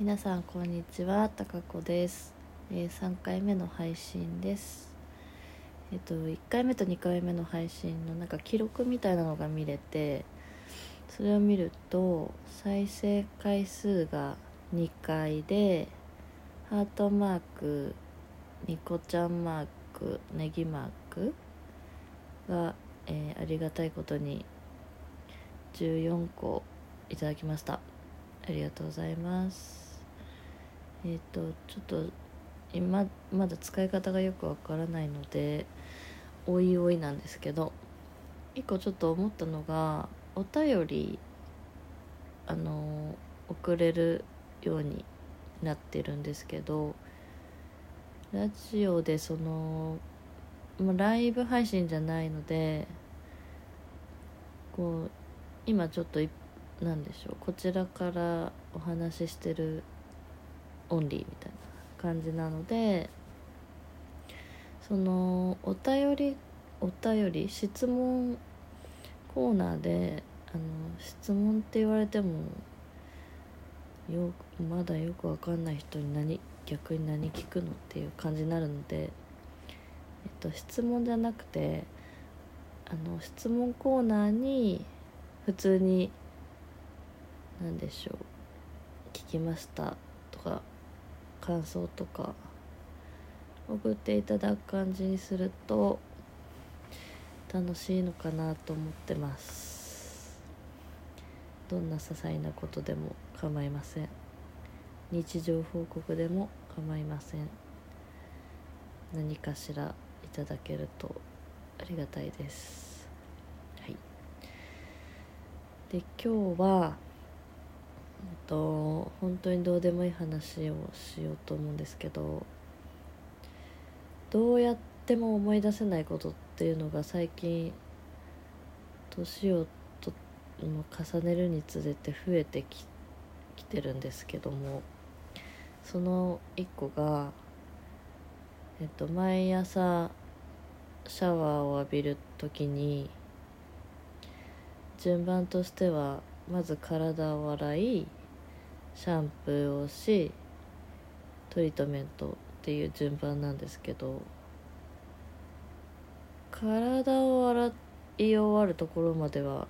皆さんこんにちはたかこです、えー3回目の配信です。えっ、と1回目と2回目の配信のなんか記録みたいなのが見れてそれを見ると再生回数が2回でハートマークニコちゃんマークネギマークが、えーありがたいことに14個いただきました。ありがとうございます。えっ、とちょっと今まだ使い方がよくわからないのでおいおいなんですけど一個ちょっと思ったのがお便りあの送れるようになってるんですけどラジオでそのもうライブ配信じゃないのでこう今ちょっといなんでしょうこちらからお話ししてるオンリーみたいな感じなのでそのお便りお便り質問コーナーであの質問って言われてもよまだよくわかんない人に何逆に何聞くのっていう感じになるので、えっと、質問じゃなくてあの質問コーナーに普通に何でしょう聞きましたとか感想とか送っていただく感じにすると楽しいのかなと思ってます。どんな些細なことでも構いません。日常報告でも構いません。何かしらいただけるとありがたいです。はい。で今日はと本当にどうでもいい話をしようと思うんですけどどうやっても思い出せないことっていうのが最近年をと重ねるにつれて増えてききてるんですけどもその一個が、えっと、毎朝シャワーを浴びる時に順番としてはまず体を洗いシャンプーをしトリートメントっていう順番なんですけど体を洗い終わるところまでは、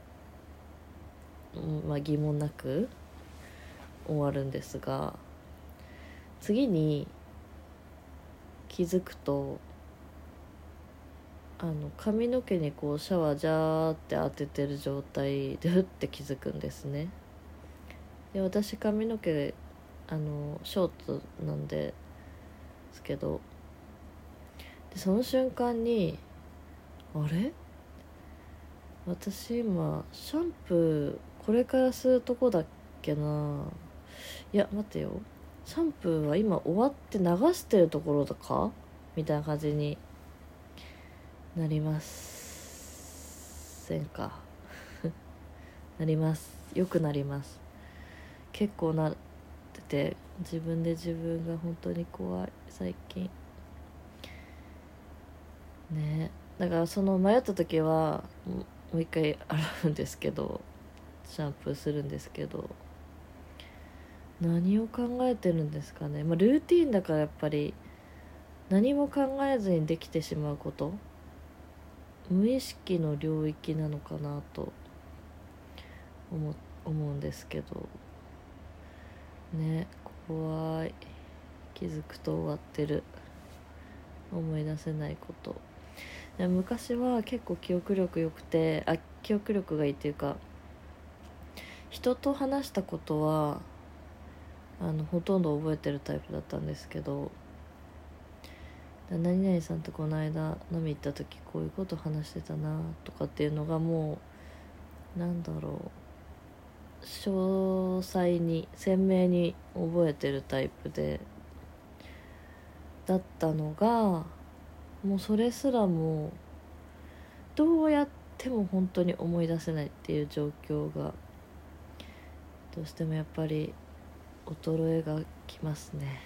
まあ、疑問なく終わるんですが次に気づくとあの髪の毛にこうシャワージャーって当ててる状態でふって気づくんですね。で私髪の毛あのショートなんですけどでその瞬間にあれ？私今シャンプーこれから吸うとこだっけな。いや待てよ。シャンプーは今終わって流してるところだか？みたいな感じになりますせんか？なります。よくなります。結構なってて自分で自分が本当に怖い最近。ね。だからその迷った時はもう一回洗うんですけどシャンプーするんですけど何を考えてるんですかね。まあルーティンだからやっぱり何も考えずにできてしまうこと。無意識の領域なのかなと思思うんですけど。ね怖い。気づくと終わってる。思い出せないこと。昔は結構記憶力良くてあ記憶力がいいっていうか人と話したことはあのほとんど覚えてるタイプだったんですけど何々さんとこの間飲み行った時こういうこと話してたなとかっていうのがもうなんだろう。詳細に鮮明に覚えてるタイプでだったのがもうそれすらもどうやっても本当に思い出せないっていう状況がどうしてもやっぱり衰えがきますね。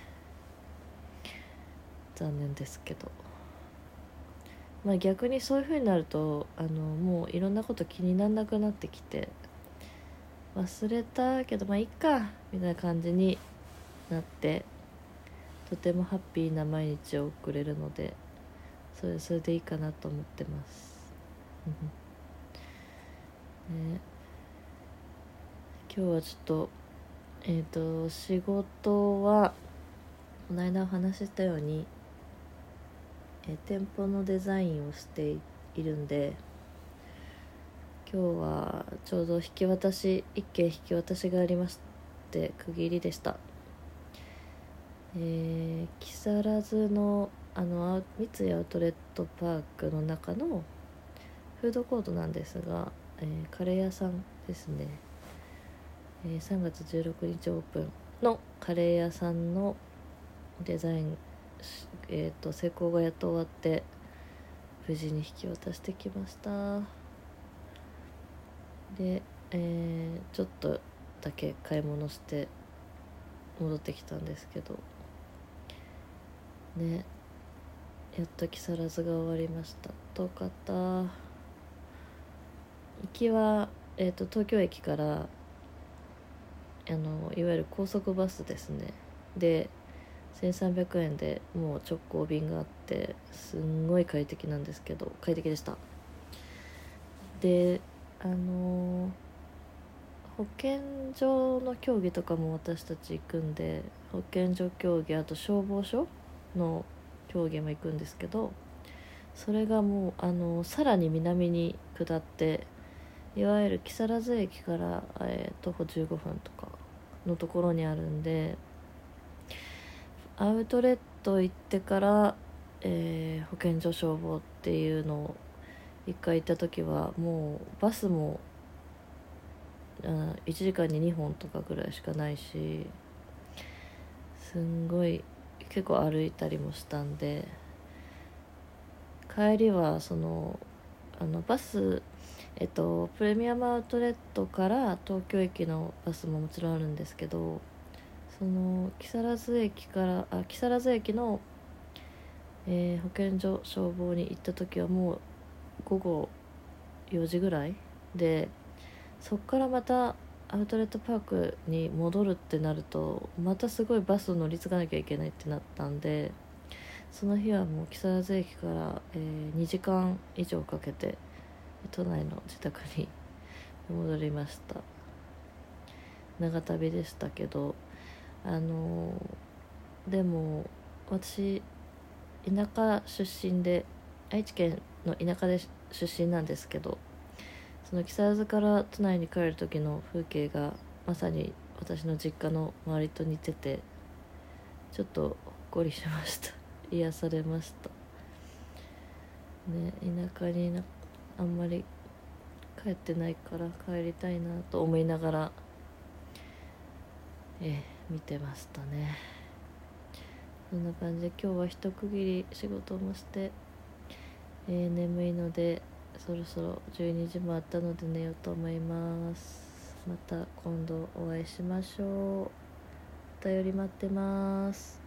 残念ですけど。まあ逆にそういう風になるとあのもういろんなこと気にならなくなってきて忘れたけどまあいいかみたいな感じになってとてもハッピーな毎日を送れるのでそれそれでいいかなと思ってます。ね、今日はちょっとえっ、と仕事はこの間お話ししたように、えー店舗のデザインをしているんで今日はちょうど引き渡し一件引き渡しがありまして区切りでした。えー木更津のあの三井アウトレットパークの中のフードコートなんですが、えーカレー屋さんですね、えー3月16日オープンのカレー屋さんのデザイン、えー、と施工がやっと終わって無事に引き渡してきました。で、えーちょっとだけ買い物して戻ってきたんですけどねやっと木更津が終わりました。遠かった。行きは、えー、と東京駅からあのいわゆる高速バスですね。で1300円でもう直行便があってすんごい快適なんですけど快適でした。であの保健所の競技とかも私たち行くんで保健所競技あと消防署の競技も行くんですけどそれがもうあのさらに南に下っていわゆる木更津駅から、えー徒歩15分とかのところにあるんでアウトレット行ってから、えー保健所消防っていうのを一回行った時はもうバスも1時間に2本とかぐらいしかないしすんごい結構歩いたりもしたんで帰りはそのあのバスえっとプレミアムアウトレットから東京駅のバスももちろんあるんですけどその木更津駅からあ木更津駅の、えー保健所消防に行った時はもう午後4時ぐらいでそっからまたアウトレットパークに戻るってなるとまたすごいバス乗り継がなきゃいけないってなったんでその日はもう木更津駅から、えー2時間以上かけて都内の自宅に戻りました。長旅でしたけどあのーでも私田舎出身で愛知県の田舎で出身なんですけどその木更津から都内に帰る時の風景がまさに私の実家の周りと似ててちょっとほっこりしました。癒されました。ね田舎になあんまり帰ってないから帰りたいなと思いながらえ見てましたね。そんな感じで今日は一区切り仕事もして、えー眠いのでそろそろ12時もあったので寝ようと思います。また今度お会いしましょう。お便り待ってます。